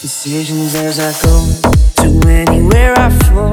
Decisions as I go to anywhere I flow.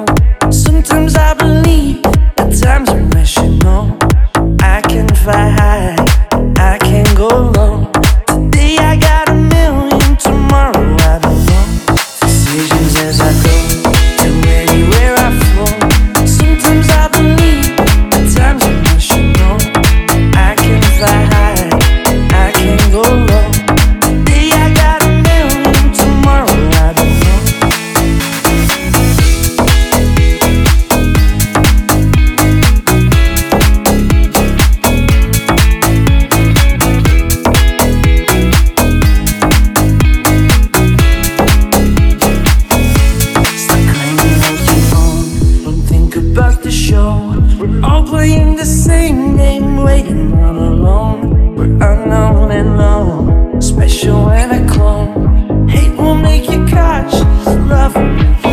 the show. We're all playing the same game, waiting all alone. We're unknown and known, special when a clone. Hate will make you conscious, love.